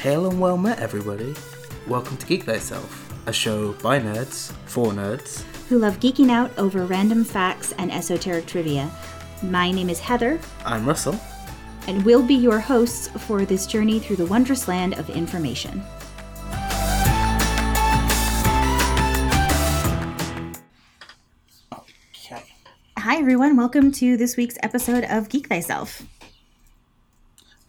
Hail and well met, everybody. Welcome to Geek Thyself, a show by nerds, for nerds. who love geeking out over random facts and esoteric trivia. My name is Heather, I'm Russell. and we'll be your hosts for this journey through the wondrous land of information. Okay. Hi, everyone. Welcome to this week's episode of Geek Thyself.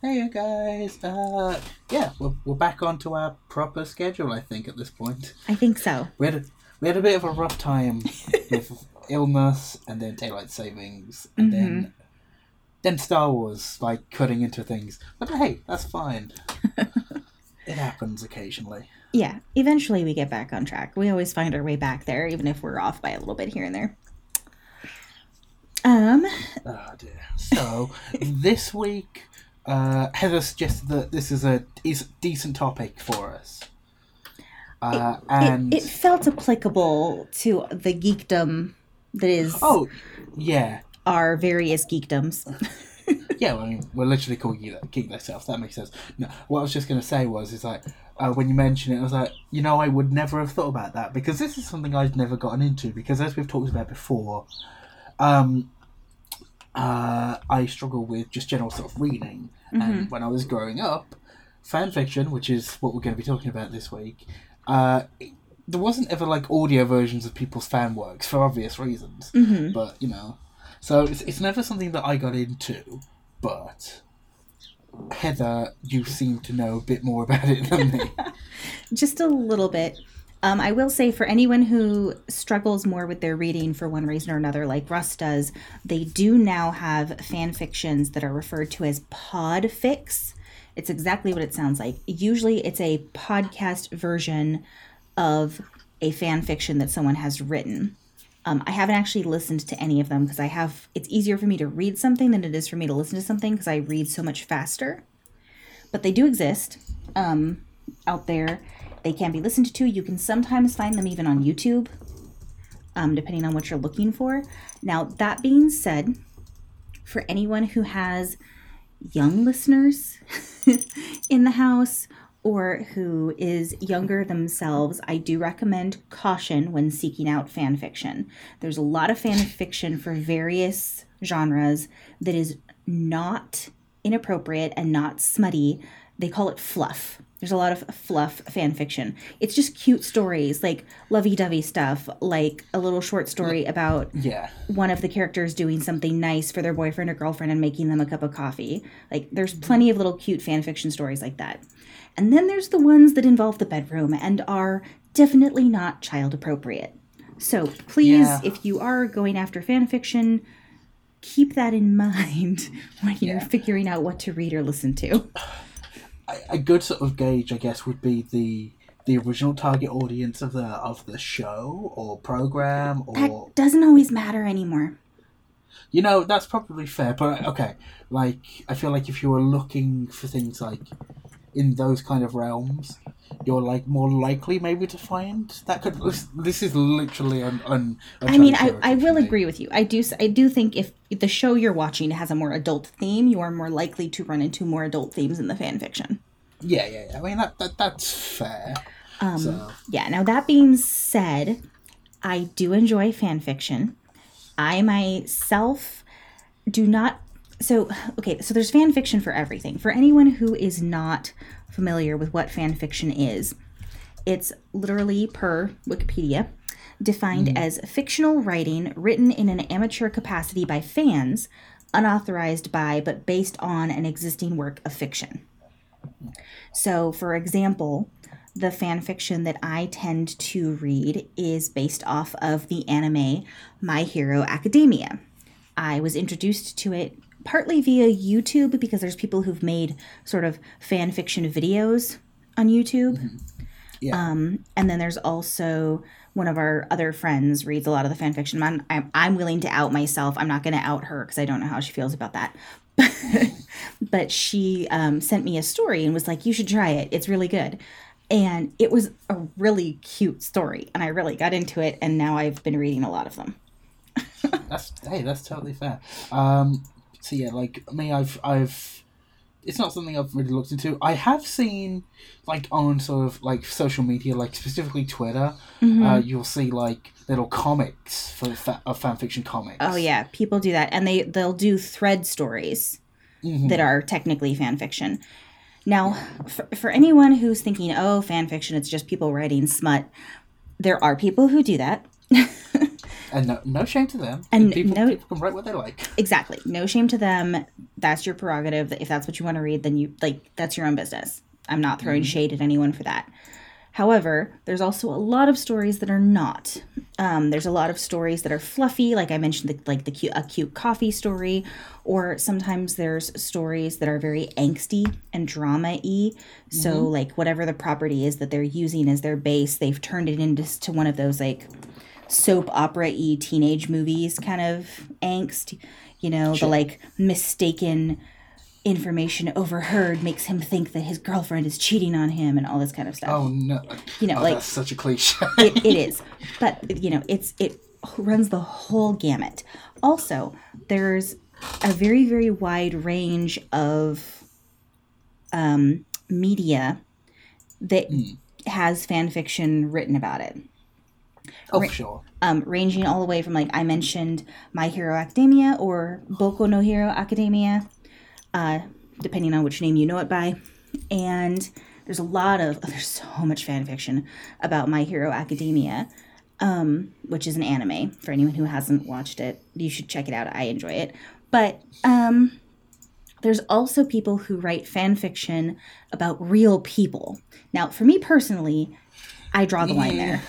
Hey you guys. Uh, yeah, we're, we're back onto our proper schedule, I think, at this point. I think so. We had a, we had a bit of a rough time with illness and then daylight savings and then then Star Wars like cutting into things. But hey, that's fine. it happens occasionally. Yeah, eventually we get back on track. We always find our way back there, even if we're off by a little bit here and there. Um, Oh dear. So this week, uh, Heather suggested that this is a is decent topic for us. Uh, and it, it felt applicable to the geekdom that is oh yeah, our various geekdoms. yeah. Well, I mean, we're literally calling you that geek thyself. That makes sense. No, what I was just gonna say was, is like uh, when you mentioned it, I was like, you know, I would never have thought about that because this is something I've never gotten into because as we've talked about before, um, uh, I struggle with just general sort of reading, and when I was growing up, fan fiction, which is what we're going to be talking about this week, uh, it- there wasn't ever like audio versions of people's fan works for obvious reasons, but you know, so it's, it's never something that I got into, but. Heather, you seem to know a bit more about it than me. just a little bit. Um, I will say for anyone who struggles more with their reading for one reason or another, like Russ does, they do now have fan fictions that are referred to as podfics. It's exactly what it sounds like. Usually, it's a podcast version of a fan fiction that someone has written. Um, I haven't actually listened to any of them because I have. It's easier for me to read something than it is for me to listen to something because I read so much faster. But they do exist um, out there. They can be listened to. You can sometimes find them even on YouTube, um, depending on what you're looking for. Now, that being said, for anyone who has young listeners in the house or who is younger themselves, I do recommend caution when seeking out fan fiction. There's a lot of fan fiction for various genres that is not inappropriate and not smutty. They call it fluff. There's a lot of fluff fan fiction. It's just cute stories, like lovey dovey stuff, like a little short story about Yeah. one of the characters doing something nice for their boyfriend or girlfriend and making them a cup of coffee. Like there's mm-hmm. plenty of little cute fan fiction stories like that. And then there's the ones that involve the bedroom and are definitely not child appropriate. So please, Yeah. if you are going after fan fiction, keep that in mind when you're Yeah. figuring out what to read or listen to. a good sort of gauge, I guess, would be the the original target audience of the of the show or program or That doesn't always matter anymore. you know that's probably fair. But okay, like I feel like if you were looking for things like in those kind of realms, you're like more likely maybe to find that could. This, is literally un. un I mean, I, I will me. agree with you. I do I do think if the show you're watching has a more adult theme, you are more likely to run into more adult themes in the fan fiction. Yeah, yeah, yeah. I mean that, that that's fair. Um, so Yeah. Now that being said, I do enjoy fan fiction. I myself do not. So okay, so there's fan fiction for everything. For anyone who is not familiar with what fan fiction is, it's literally per Wikipedia defined hmm. as fictional writing written in an amateur capacity by fans, unauthorized by but based on an existing work of fiction. So, for example, the fan fiction that I tend to read is based off of the anime My Hero Academia. I was introduced to it partly via YouTube because there's people who've made sort of fan fiction videos on YouTube. yeah, Um, and then there's also one of our other friends reads a lot of the fan fiction. I'm, I'm, I'm willing to out myself. I'm not going to out her because I don't know how she feels about that. but she um, sent me a story and was like, you should try it. It's really good. And it was a really cute story. And I really got into it. And now I've been reading a lot of them. that's hey, that's totally fair. Um, so yeah, like me, I've I've it's not something I've really looked into. I have seen like on sort of like social media, like specifically Twitter, Mhm. uh, you'll see like little comics for fa- of fan fiction comics. oh yeah, people do that, and they they'll do thread stories Mhm. that are technically fan fiction. Now, for, for anyone who's thinking, oh, fan fiction, it's just people writing smut, there are people who do that. and no, no shame to them. And people, no- people can write what they like. Exactly. No shame to them. That's your prerogative. If that's what you want to read, then you like that's your own business. I'm not throwing shade at anyone for that. However, there's also a lot of stories that are not. Um, there's a lot of stories that are fluffy, like I mentioned, the, like the cute, a cute coffee story, or sometimes there's stories that are very angsty and drama-y. So, like whatever the property is that they're using as their base, they've turned it into to one of those like soap opera-y teenage movies kind of angst. You know, Sure. the like mistaken information overheard makes him think that his girlfriend is cheating on him and all this kind of stuff. Oh no! You know, Oh, like- that's such a cliche. it, it is but you know it's it runs the whole gamut also there's a very very wide range of um, media that has fan fiction written about it oh, for sure. um, ranging all the way from like I mentioned My Hero Academia or Boku no Hero Academia, uh, depending on which name you know it by. And there's a lot of there's so much fan fiction about My Hero Academia, um, which is an anime. For anyone who hasn't watched it, you should check it out. I enjoy it. But um, there's also people who write fan fiction about real people. Now, for me personally, I draw the line there.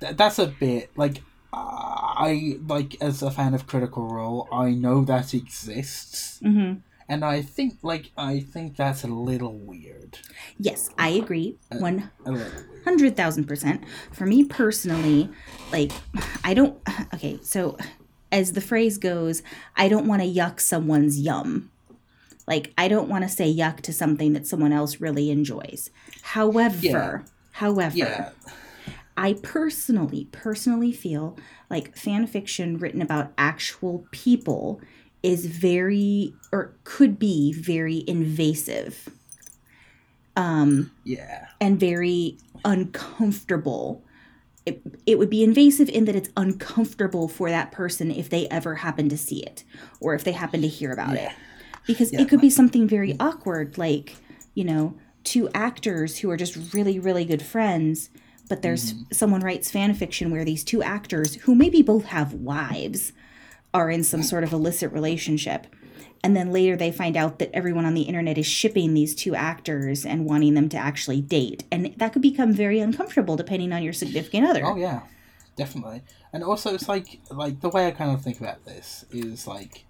Th- that's a bit like I like as a fan of Critical Role. I know that exists, hmm and I think like I think that's a little weird. Yes, I agree. One A little weird. hundred thousand percent. For me personally, like I don't. Okay, so as the phrase goes, I don't want to yuck someone's yum. Like I don't want to say yuck to something that someone else really enjoys. However, Yeah. however, Yeah, I personally, personally feel like fan fiction written about actual people is very, or could be very invasive. Um, yeah, and very uncomfortable. It, it would be invasive in that it's uncomfortable for that person if they ever happen to see it or if they happen to hear about it. Because Yeah. it could be something very awkward, like, you know, two actors who are just really, really good friends, but there's Mm-hmm. someone writes fan fiction where these two actors, who maybe both have wives, are in some sort of illicit relationship. And then later they find out that everyone on the internet is shipping these two actors and wanting them to actually date. And that could become very uncomfortable depending on your significant other. Oh yeah, definitely. And also, it's like like the way I kind of think about this is like,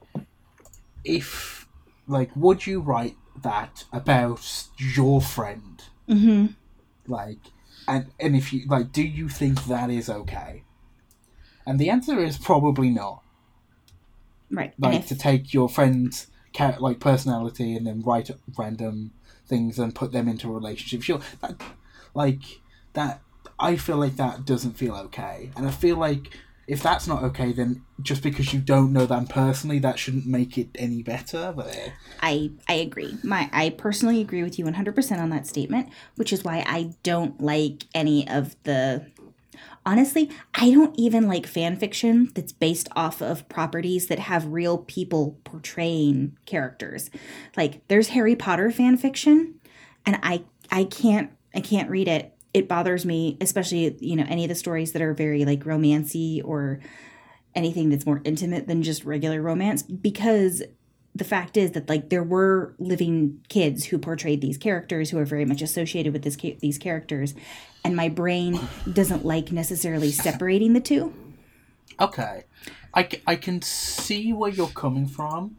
if like, would you write that about your friend? hmm Like, and and if you like, do you think that is okay? And the answer is probably not. Right. Like if, to take your friend's like personality and then write random things and put them into a relationship. Sure, that like that. I feel like that doesn't feel okay, and I feel like if that's not okay, then just because you don't know them personally, that shouldn't make it any better. But I I agree. My I personally agree with you 100% on that statement, which is why I don't like any of the Honestly, I don't even like fan fiction that's based off of properties that have real people portraying characters. Like there's Harry Potter fan fiction and I I can't I can't read it. It bothers me, especially, you know, any of the stories that are very like romancy or anything that's more intimate than just regular romance because the fact is that like there were living kids who portrayed these characters who are very much associated with this these characters and my brain doesn't like necessarily separating the two. Okay, I, I can see where you're coming from,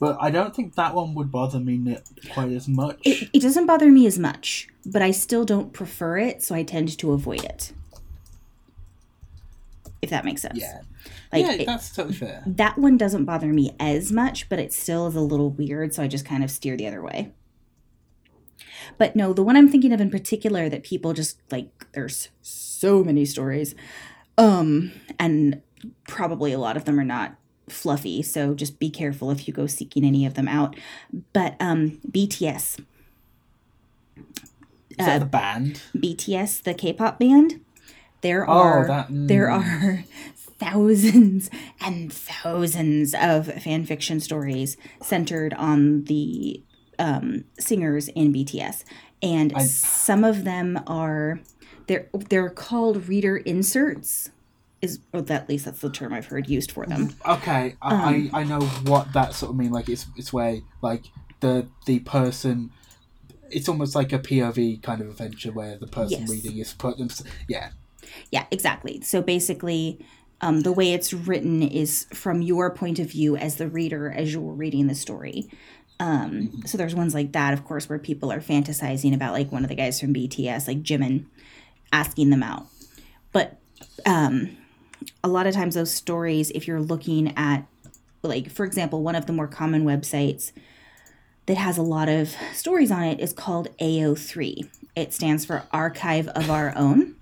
but I don't think that one would bother me quite as much. it, it doesn't bother me as much but i still don't prefer it so i tend to avoid it if that makes sense yeah, like yeah, it- that's totally fair. that one doesn't bother me as much, but it still is a little weird, so I just kind of steer the other way. But no, the one I'm thinking of in particular that people just like there's so many stories. Um and probably a lot of them are not fluffy, so just be careful if you go seeking any of them out. But um, BTS, Is that the band? BTS, the K-pop band, there Oh, are that- mm. there are thousands and thousands of fan fiction stories centered on the um, singers in BTS, and some of them are they're they're called reader inserts. Is or that, at least that's the term I've heard used for them. Okay, I, Um, I I know what that sort of mean. Like it's it's where like the the person. It's almost like a POV kind of adventure where the person Yes. reading is put them. Yeah, Yeah, exactly. So basically, um, the way it's written is from your point of view as the reader as you're reading the story. Um, so there's ones like that, of course, where people are fantasizing about like one of the guys from BTS, like Jimin, asking them out. But um, a lot of times those stories, if you're looking at, like for example, one of the more common websites that has a lot of stories on it is called AO3. It stands for Archive of Our Own.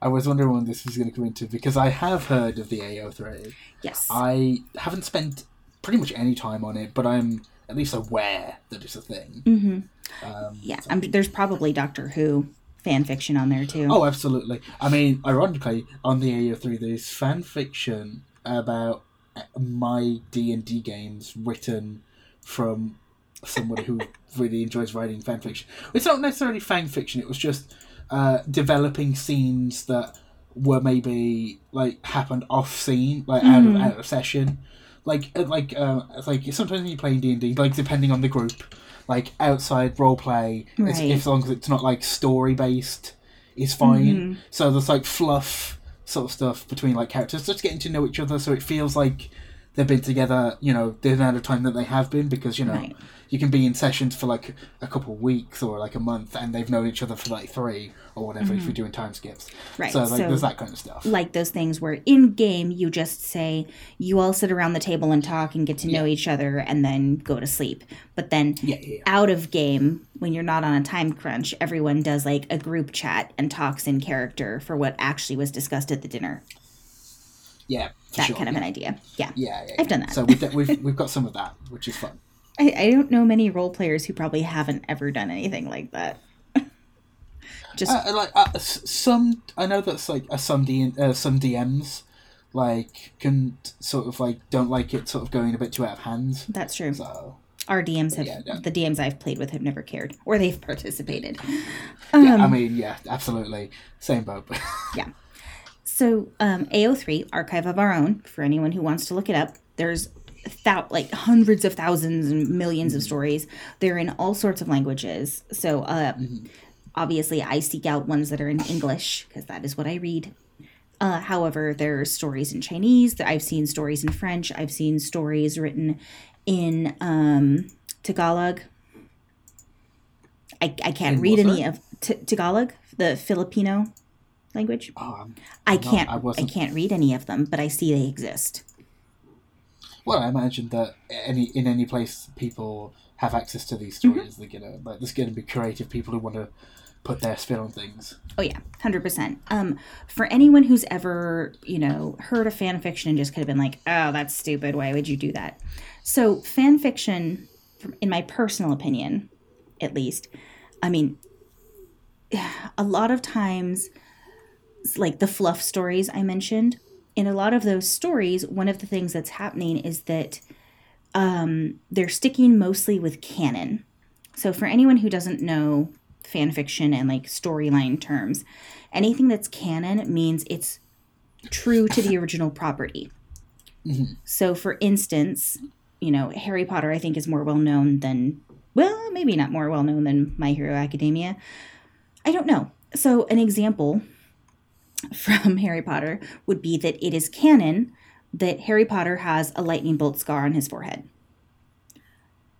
I was wondering when this was going to come into because I have heard of the AO3. Yes. I haven't spent pretty much any time on it, but I'm at least aware that it's a thing. Mm-hmm. Um, Yeah, I'm, there's probably Doctor Who fan fiction on there too. Oh, absolutely. I mean, ironically, on the AO3, there's fan fiction about my D and D games written from someone who really enjoys writing fan fiction. It's not necessarily fan fiction. It was just uh, developing scenes that were maybe like happened off scene, like out of out of session. Like uh, like uh, like sometimes when you play D and D, like depending on the group, like outside role play, it's, Right. as long as it's not like story based, is fine. Mm-hmm. So there's like fluff sort of stuff between like characters, just getting to know each other, so it feels like they've been together. You know, the amount of time that they have been, because you know Right. You can be in sessions for like a couple of weeks or like a month, and they've known each other for like three or whatever if you're doing time skips. Mm-hmm. Right, So like so- there's that kind of stuff. Like those things where in game you just say you all sit around the table and talk and get to know each other and then go to sleep. But then Yeah, yeah, yeah. out of game, when you're not on a time crunch, everyone does like a group chat and talks in character for what actually was discussed at the dinner. yeah That sure. kind of an idea. Yeah. Yeah, yeah, I've done that. So we've, we've we've got some of that, which is fun. I, I don't know many role players who probably haven't ever done anything like that. Just Uh, like uh, some, I know that's like uh, some D, uh, some DMs, like can sort of like don't like it sort of going a bit too out of hand. that's true. So Our DMs have Yeah, no. the DMs I've played with have never cared or they've participated. yeah, Um, I mean, yeah, absolutely, same boat. Yeah. So um, AO3 Archive of Our Own for anyone who wants to look it up. There's thou- like hundreds of thousands and 1000000s of stories. They're in all sorts of languages. So uh, obviously, I seek out ones that are in English because that is what I read. Uh, however, there are stories in Chinese. I've seen stories in French. I've seen stories written in um, Tagalog. I, I can't In read any of T- Tagalog, the Filipino language. um, I can't. I I, can't read any of them, but I see they exist. Well, I imagine that any in any place people have access to these Mm-hmm. stories. They're gonna like there's gonna be creative people who want to put their spin on things. Oh yeah, hundred percent. Um, for anyone who's ever you know heard of fan fiction and just could have been like, "Oh, that's stupid. Why would you do that?" So fan fiction, in my personal opinion, at least, I mean, a lot of times, like the fluff stories I mentioned. In a lot of those stories, one of the things that's happening is that um, they're sticking mostly with canon. So, for anyone who doesn't know fan fiction and like storyline terms, anything that's canon means it's true to the original property. So, for instance, you know, Harry Potter, I think, is more well known than, well, maybe not more well known than My Hero Academia. I don't know. So, an example from Harry Potter would be that it is canon that Harry Potter has a lightning bolt scar on his forehead.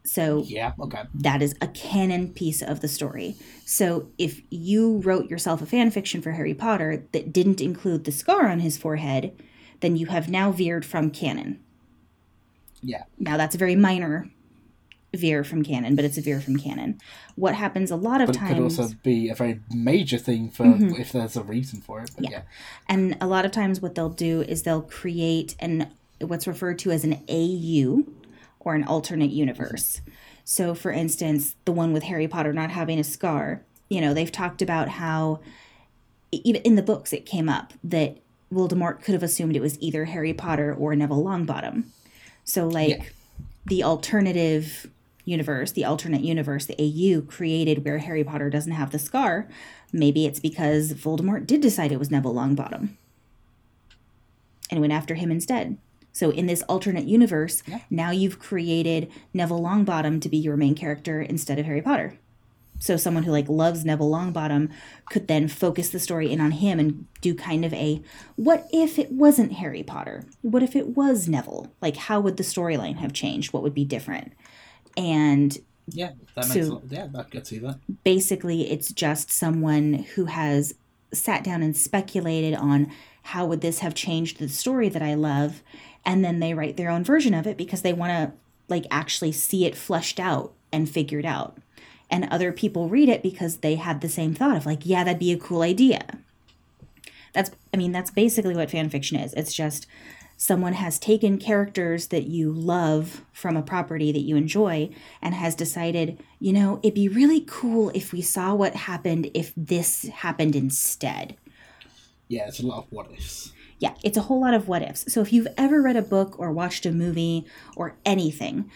So, Yeah, okay. that is a canon piece of the story. So if you wrote yourself a fan fiction for Harry Potter that didn't include the scar on his forehead, then you have now veered from canon. Yeah, Now that's a very minor veer from canon, but it's a veer from canon. What happens a lot of but it times Mm-hmm. could also be a very major thing for if there's a reason for it. But yeah, and a lot of times what they'll do is they'll create an what's referred to as an AU or an alternate universe. So, for instance, the one with Harry Potter not having a scar, you know, they've talked about how even in the books it came up that Voldemort could have assumed it was either Harry Potter or Neville Longbottom. So, like, yeah. the alternative universe, the alternate universe, the AU created where Harry Potter doesn't have the scar, maybe it's because Voldemort did decide it was Neville Longbottom and went after him instead. So in this alternate universe, yeah. now you've created Neville Longbottom to be your main character instead of Harry Potter. So someone who like loves Neville Longbottom could then focus the story in on him and do kind of a what if it wasn't Harry Potter? What if it was Neville? Like how would the storyline have changed? What would be different? And yeah, that makes so, yeah, I could see that. Basically, it's just someone who has sat down and speculated on how would this have changed the story that I love, and then they write their own version of it because they want to like actually see it fleshed out and figured out. And other people read it because they had the same thought of like, yeah, that'd be a cool idea. That's I mean, that's basically what fan fiction is. It's just someone has taken characters that you love from a property that you enjoy and has decided, you know, it'd be really cool if we saw what happened if this happened instead. Yeah, it's a lot of what ifs. Yeah, it's a whole lot of what ifs. So if you've ever read a book or watched a movie or anything,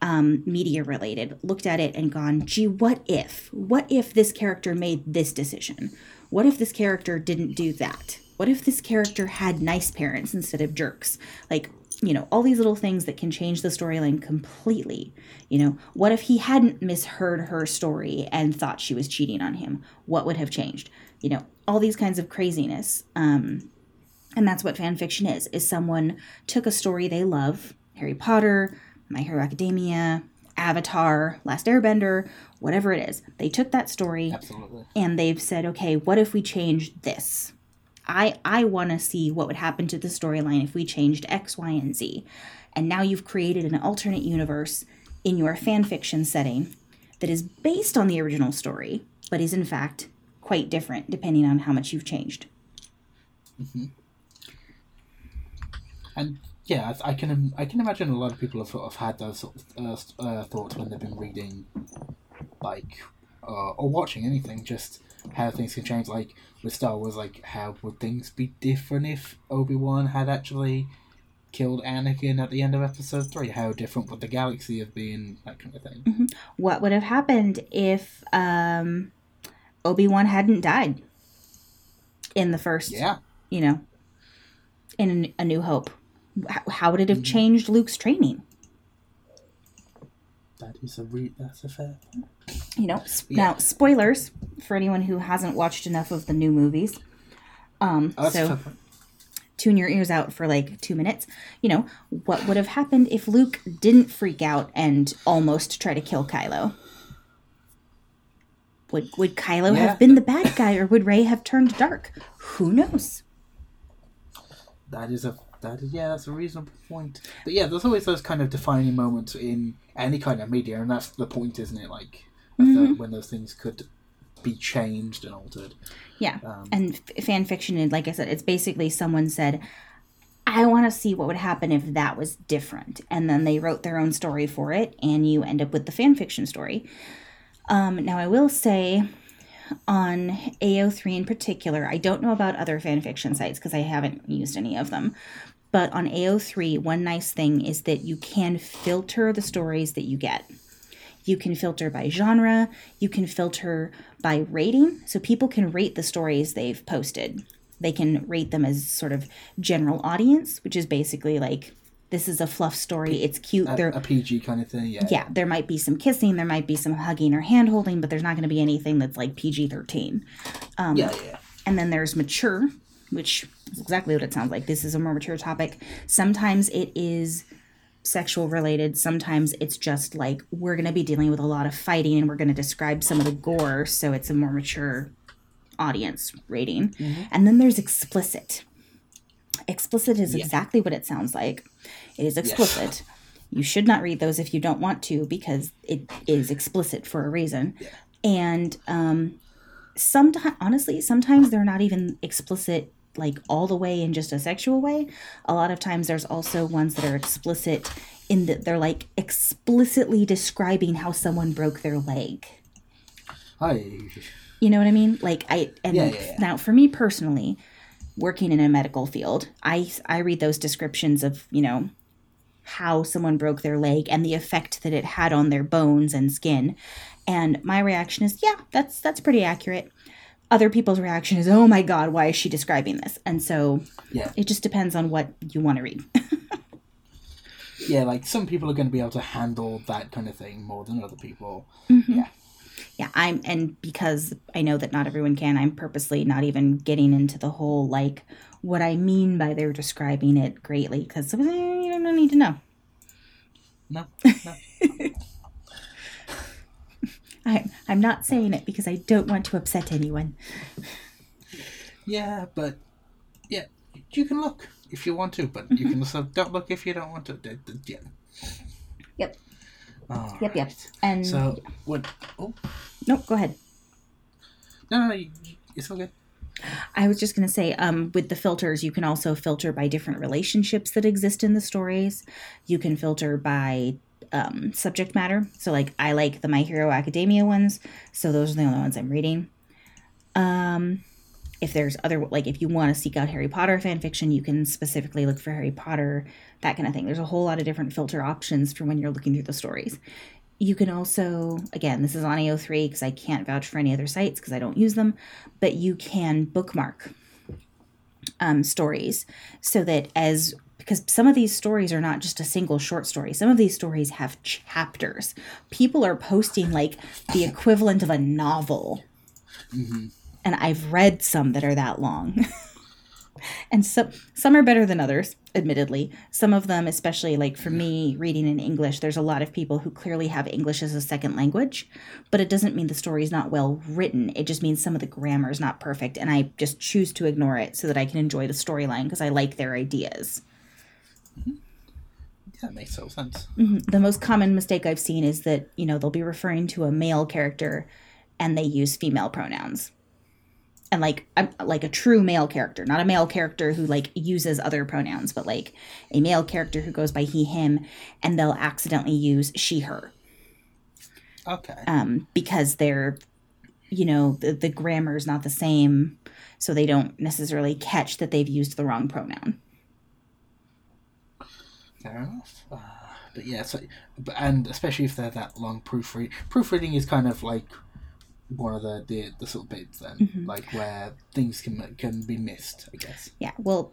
um, media related, looked at it and gone, gee, what if? What if this character made this decision? What if this character didn't do that? What if this character had nice parents instead of jerks? Like, you know, all these little things that can change the storyline completely. You know, what if he hadn't misheard her story and thought she was cheating on him? What would have changed? You know, all these kinds of craziness. Um, and that's what fan fiction is, is someone took a story they love, Harry Potter, My Hero Academia, Avatar, Last Airbender, whatever it is. They took that story Absolutely. and they've said, okay, what if we change this? I I want to see what would happen to the storyline if we changed X, Y, and Z. And now you've created an alternate universe in your fan fiction setting that is based on the original story, but is in fact quite different depending on how much you've changed. Mm-hmm. And yeah, I can I can imagine a lot of people have sort of had those sort of uh, uh, thoughts when they've been reading, like, uh, or watching anything. Just how things can change. Like with Star Wars, like how would things be different if Obi Wan had actually killed Anakin at the end of Episode Three? How different would the galaxy have been? That kind of thing. Mm-hmm. What would have happened if um, Obi Wan hadn't died in the first? Yeah. You know, in A New Hope, how would it have mm-hmm. changed Luke's training? That is a re- that's a fair. You know, yeah. now spoilers for anyone who hasn't watched enough of the new movies. Um, oh, so tune your ears out for like two minutes. You know, what would have happened if Luke didn't freak out and almost try to kill Kylo? Would would Kylo yeah. have been the bad guy, or would Rey have turned dark? Who knows? That is a that is yeah, that's a reasonable point. But yeah, there's always those kind of defining moments in any kind of media, and that's the point, isn't it? Like mm-hmm. when those things could be changed and altered. Yeah, um, and f- fan fiction, like I said, it's basically someone said, "I want to see what would happen if that was different," and then they wrote their own story for it, and you end up with the fan fiction story. Um, now, I will say on AO3 in particular, I don't know about other fan fiction sites because I haven't used any of them, but on AO3, one nice thing is that you can filter the stories that you get. You can filter by genre, you can filter by rating. So people can rate the stories they've posted. They can rate them as sort of general audience, which is basically like this is a fluff story. It's cute. A, there, a PG kind of thing. Yeah. Yeah. There might be some kissing. There might be some hugging or hand holding, but there's not going to be anything that's like PG thirteen. Um, yeah, yeah. And then there's mature, which is exactly what it sounds like. This is a more mature topic. Sometimes it is sexual related. Sometimes it's just like we're going to be dealing with a lot of fighting and we're going to describe some of the gore, so it's a more mature audience rating. Mm-hmm. And then there's explicit. Explicit is yeah. exactly what it sounds like. It is explicit. Yes. You should not read those if you don't want to because it is explicit for a reason. Yeah. And um, sometimes honestly sometimes they're not even explicit like all the way in just a sexual way. A lot of times there's also ones that are explicit in that they're like explicitly describing how someone broke their leg. I You know what I mean? Like I and Yeah, yeah, yeah. now for me personally, working in a medical field, I I read those descriptions of, you know, how someone broke their leg and the effect that it had on their bones and skin. And my reaction is, yeah, that's that's pretty accurate. Other people's reaction is, "Oh my god, why is she describing this?" And so yeah it just depends on what you want to read. yeah like some people are going to be able to handle that kind of thing more than other people. Mm-hmm. Yeah. yeah, I'm and because I know that not everyone can, I'm purposely not even getting into the whole like what I mean by they're describing it greatly because you don't need to know. No, no. I, I'm not saying it because I don't want to upset anyone. Yeah, but yeah, you can look if you want to, but you can also don't look if you don't want to. Yeah. Yep. All Yep, yep. And So what? Oh no, go ahead. no, no, no you- it's all good. I was just going to say, um, with the filters, you can also filter by different relationships that exist in the stories. You can filter by um, subject matter. So, like, I like the My Hero Academia ones, so those are the only ones I'm reading. Um, if there's other, like, if you want to seek out Harry Potter fan fiction, you can specifically look for Harry Potter, that kind of thing. There's a whole lot of different filter options for when you're looking through the stories. You can also, again, this is on AO3 because I can't vouch for any other sites because I don't use them, but you can bookmark um, stories so that as because some of these stories are not just a single short story. Some of these stories have chapters. People are posting like the equivalent of a novel. Mm-hmm. And I've read some that are that long. and some some are better than others, admittedly. Some of them, especially like for me reading in English, there's a lot of people who clearly have English as a second language, but it doesn't mean the story is not well written. It just means some of the grammar is not perfect and I just choose to ignore it so that I can enjoy the storyline because I like their ideas. That makes total sense. the most common mistake I've seen is that, you know, they'll be referring to a male character and they use female pronouns. And like I'm like a true male character, not a male character who like uses other pronouns, but like a male character who goes by he him and they'll accidentally use she her Okay. um because they're you know, the, the grammar is not the same so they don't necessarily catch that they've used the wrong pronoun. Fair enough. Uh, but yeah, so but, and especially if they're that long proofread, proofreading is kind of like one of the the, the sort of bits then, Mm-hmm. like where things can can be missed. I guess. Yeah, well,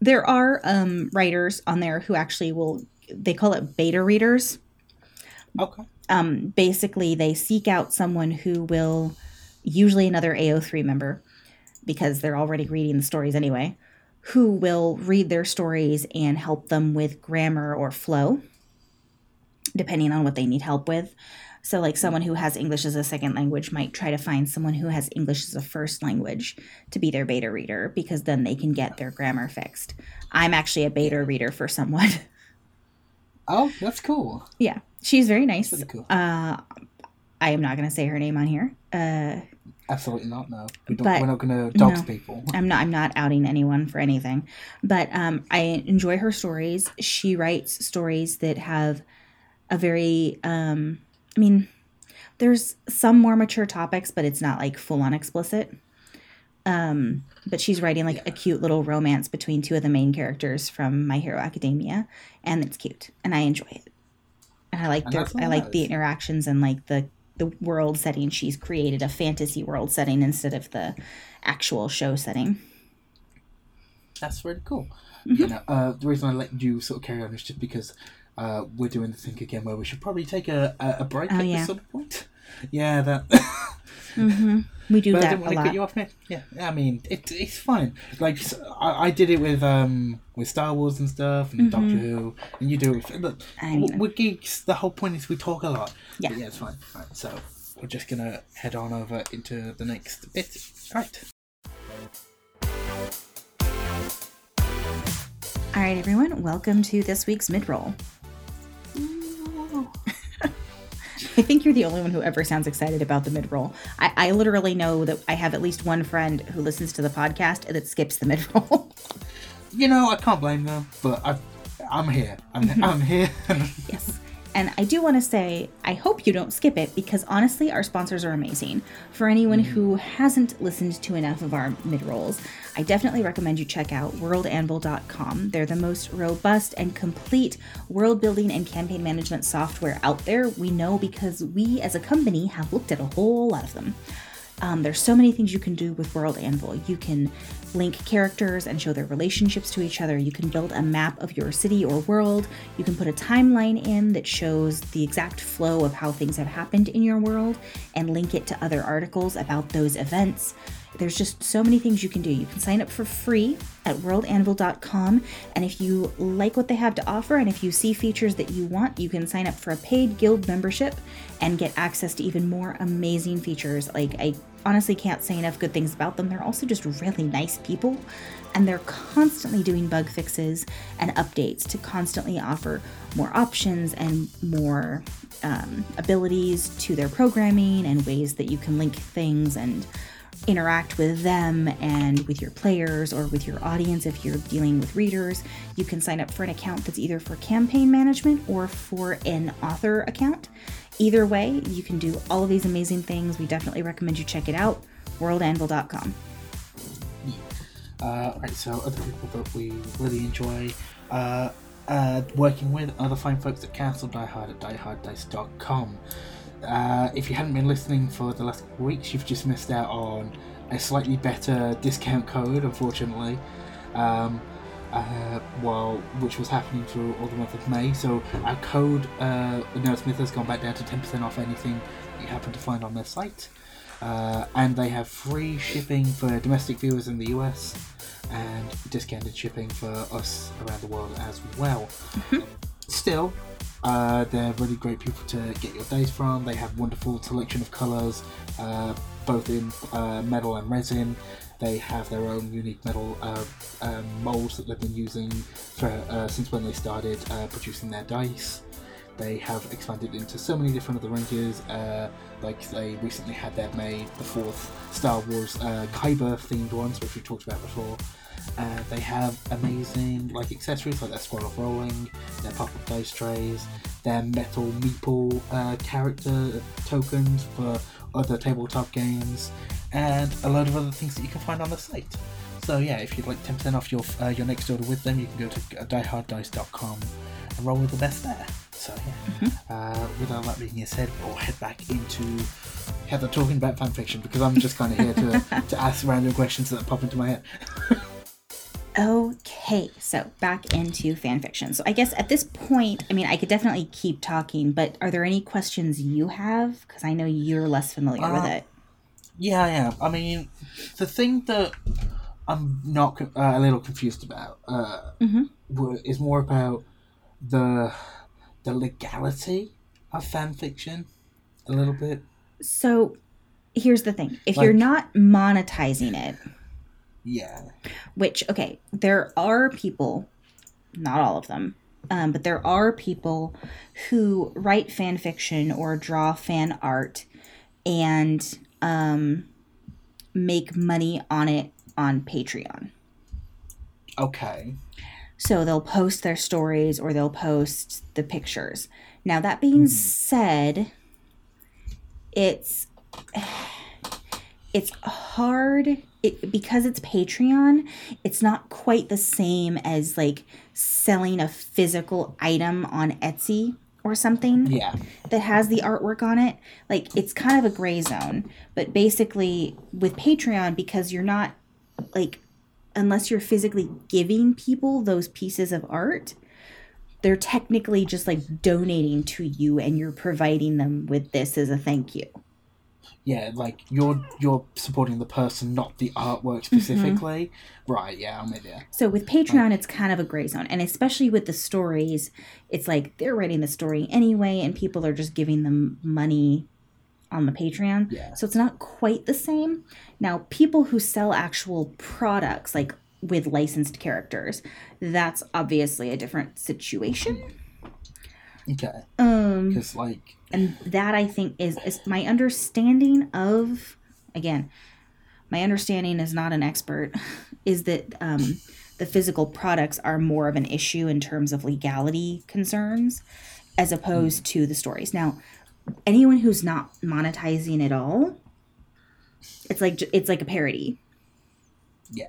there are um, writers on there who actually will, they call it beta readers. Okay. Um, basically, they seek out someone who will, usually another AO3 member, because they're already reading the stories anyway, who will read their stories and help them with grammar or flow, depending on what they need help with. So, like someone who has English as a second language might try to find someone who has English as a first language to be their beta reader because then they can get their grammar fixed. I'm actually a beta reader for someone. Oh, that's cool. yeah, she's very nice. Cool. Uh, I am not going to say her name on here. Uh, Absolutely not. No, we don't, we're not going to dox no. people. I'm not. I'm not outing anyone for anything, but um, I enjoy her stories. She writes stories that have a very. Um, I mean, there's some more mature topics, but it's not like full on explicit. Um, but she's writing like a cute little romance between two of the main characters from My Hero Academia, and it's cute, and I enjoy it. And I like And the I like the interactions and like the the world setting. She's created a fantasy world setting instead of the actual show setting. That's really cool. Mm-hmm. You know, uh, the reason I let you sort of carry on is just because uh, we're doing the thing again where we should probably take a, a, break Oh, at yeah. some point. Yeah, that. hmm We do but I that didn't a want to cut you off, man. Yeah, I mean, it, it's fine. Like I, I, did it with um with Star Wars and stuff and Doctor Who, and you do it with look. Mm-hmm. I. We're geeks. The whole point is we talk a lot. Yeah. But yeah, it's fine. Right, so we're just gonna head on over into the next bit. Right. All right, everyone, welcome to this week's mid I think you're the only one who ever sounds excited about the mid roll. I, I literally know that I have at least one friend who listens to the podcast that skips the mid roll. You know, I can't blame them, but i I'm here. I'm, mm-hmm. I'm here. yes. And I do want to say, I hope you don't skip it because honestly, our sponsors are amazing. For anyone mm. who hasn't listened to enough of our mid rolls, I definitely recommend you check out worldanvil.com. They're the most robust and complete world building and campaign management software out there. We know because we as a company have looked at a whole lot of them. Um, there's so many things you can do with World Anvil. You can link characters and show their relationships to each other. You can build a map of your city or world. You can put a timeline in that shows the exact flow of how things have happened in your world and link it to other articles about those events. There's just so many things you can do. You can sign up for free at worldanvil.com. And if you like what they have to offer and if you see features that you want, you can sign up for a paid guild membership and get access to even more amazing features. Like, I honestly can't say enough good things about them. They're also just really nice people. And they're constantly doing bug fixes and updates to constantly offer more options and more um, abilities to their programming and ways that you can link things and interact with them and with your players or with your audience if you're dealing with readers. You can sign up for an account that's either for campaign management or for an author account. Either way, you can do all of these amazing things. We definitely recommend you check it out. Worldanvil.com. Uh, right, so other people that we really enjoy uh, uh, working with are the fine folks at Castle Die Hard at dieharddice.com. Uh, if you hadn't been listening for the last couple weeks, you've just missed out on a slightly better discount code, unfortunately. Um, uh, well, which was happening through all the month of May. So our code, uh, Nerdsmith, has gone back down to 10% off anything you happen to find on their site. Uh, and they have free shipping for domestic viewers in the US and discounted shipping for us around the world as well. Still, uh, they're really great people to get your days from. They have wonderful selection of colours, uh, both in uh, metal and resin. They have their own unique metal uh, um, molds that they've been using for uh, since when they started uh, producing their dice. They have expanded into so many different other ranges. Like they recently had their May the Fourth Star Wars Kyber themed ones, which we talked about before. Uh, they have amazing like accessories like their scroll of rolling, their pop-up dice trays, their metal meeple uh, character tokens for other tabletop games, and a load of other things that you can find on the site. So yeah, if you'd like 10% off your uh, your next order with them, you can go to dieharddice.com and roll with the best there. So yeah, uh, with all that being said, we'll head back into Heather talking about fanfiction because I'm just kind of here to, to ask random questions that pop into my head. Okay, so back into fan fiction. So I guess at this point, I mean, I could definitely keep talking, but are there any questions you have? Because I know you're less familiar with Uh, it. Yeah, I am. I mean, the thing that I'm not uh, a little confused about uh, Mhm. is more about the the legality of fan fiction. A little bit. So here's the thing if Like- you're not monetizing it, Yeah. which, okay, there are people, not all of them, um, but there are people who write fan fiction or draw fan art and um, make money on it on Patreon. Okay. So they'll post their stories or they'll post the pictures. Now, that being said, it's it's hard it, because it's Patreon. It's not quite the same as like selling a physical item on Etsy or something Yeah. that has the artwork on it. Like it's kind of a gray zone. But basically, with Patreon, because you're not like, unless you're physically giving people those pieces of art, they're technically just like donating to you and you're providing them with this as a thank you. Yeah, like you're you're supporting the person, not the artwork mm-hmm. specifically. Right, yeah, I'm with you. So with Patreon, it's kind of a gray zone. And especially with the stories, it's like they're writing the story anyway, and people are just giving them money on the Patreon. Yeah. So it's not quite the same. Now, people who sell actual products, like with licensed characters, that's obviously a different situation. Okay. Um, Because like, and that I think is is my understanding of again, my understanding is not an expert, is that um, the physical products are more of an issue in terms of legality concerns, as opposed to the stories. Now, anyone who's not monetizing at all, it's like it's like a parody. yeah.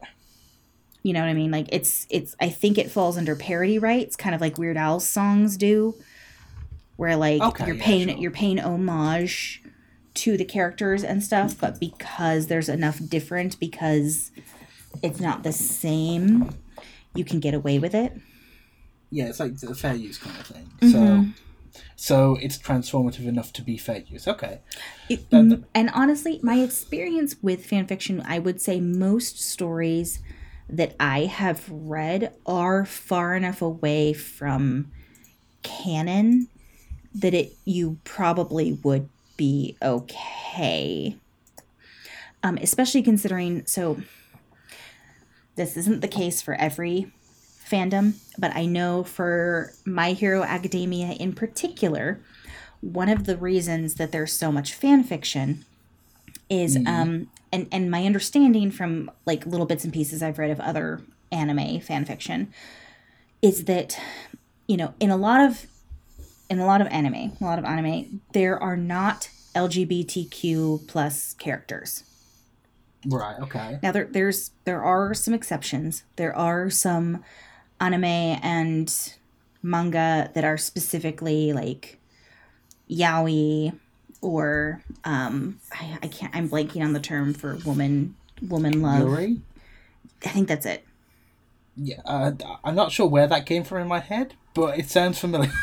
You know what I mean? Like it's it's I think it falls under parody rights, kind of like Weird Al's songs do, where like Okay, you're yeah, paying sure. you're paying homage to the characters and stuff, but because there's enough different because it's not the same, you can get away with it. Yeah, it's like the fair use kind of thing. Mm-hmm. So, so it's transformative enough to be fair use. Okay. It- and honestly, my experience with fan fiction, I would say most stories that I have read are far enough away from canon that it you probably would be okay. Um, especially considering so this isn't the case for every fandom, but I know for My Hero Academia in particular, one of the reasons that there's so much fan fiction is um and and my understanding from like little bits and pieces I've read of other anime fan fiction is that you know in a lot of in a lot of anime a lot of anime there are not lgbtq plus characters Right. Okay. now there there's there are some exceptions. There are some anime and manga that are specifically like yaoi or um I, I can't I'm blanking on the term for woman woman love. Yuri? I think that's it. Yeah. Uh, I'm not sure where that came from in my head, but it sounds familiar.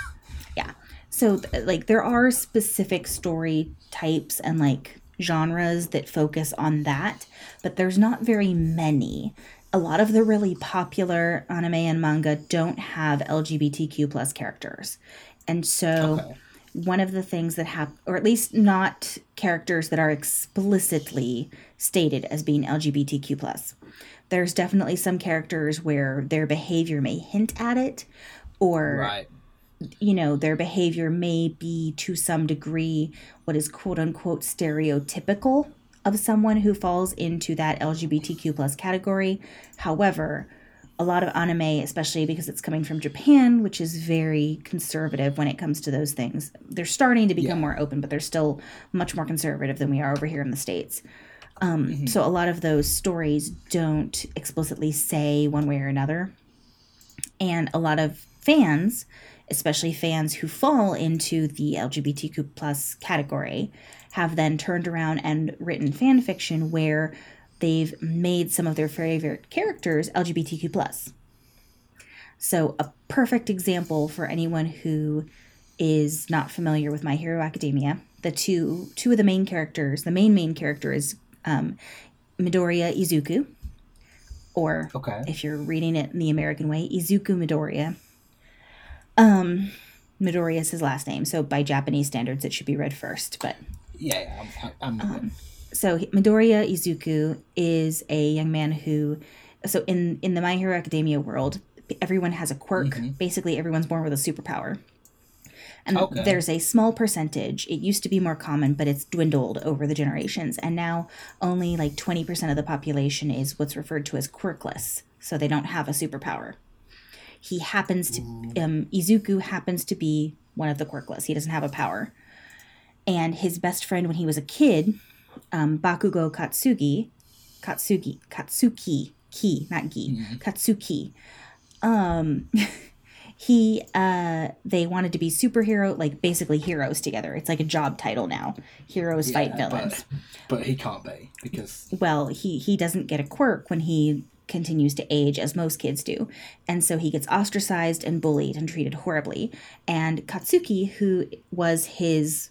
So th- like there are specific story types and like genres that focus on that, but there's not very many. A lot of the really popular anime and manga don't have LGBTQ plus characters. And so Okay. one of the things that happen or at least not characters that are explicitly stated as being lgbtq plus there's definitely some characters where their behavior may hint at it or Right. You know their behavior may be to some degree what is quote unquote stereotypical of someone who falls into that lgbtq plus category. However a lot of anime especially because it's coming from japan which is very conservative when it comes to those things they're starting to become Yeah. more open but they're still much more conservative than we are over here in the states. Um, so a lot of those stories don't explicitly say one way or another. And a lot of fans especially fans who fall into the lgbtq plus category have then turned around and written fan fiction where they've made some of their favorite characters lgbtq plus so a perfect example for anyone who is not familiar with my hero academia the two two of the main characters the main main character is um, midoriya izuku or Okay. if you're reading it in the American way, Izuku Midoriya. Um, Midoriya is his last name, so by Japanese standards, it should be read first. But Yeah, I'm, I'm Um, so Midoriya Izuku is a young man who, so in in the My Hero Academia world, everyone has a quirk. Basically, everyone's born with a superpower. And Okay. there's a small percentage. It used to be more common, but it's dwindled over the generations. And now only like 20% of the population is what's referred to as quirkless. So they don't have a superpower. He happens to, um, Izuku happens to be one of the quirkless. He doesn't have a power. And his best friend when he was a kid, um, Bakugo Katsugi, Katsugi, Katsuki, Ki, not Gi, Katsuki. Um, he, uh, they wanted to be superhero, like basically heroes together. It's like a job title now. Heroes fight villains. But, but he can't be because Well, he he doesn't get a quirk when he continues to age as most kids do. And so he gets ostracized and bullied and treated horribly. And Katsuki, who was his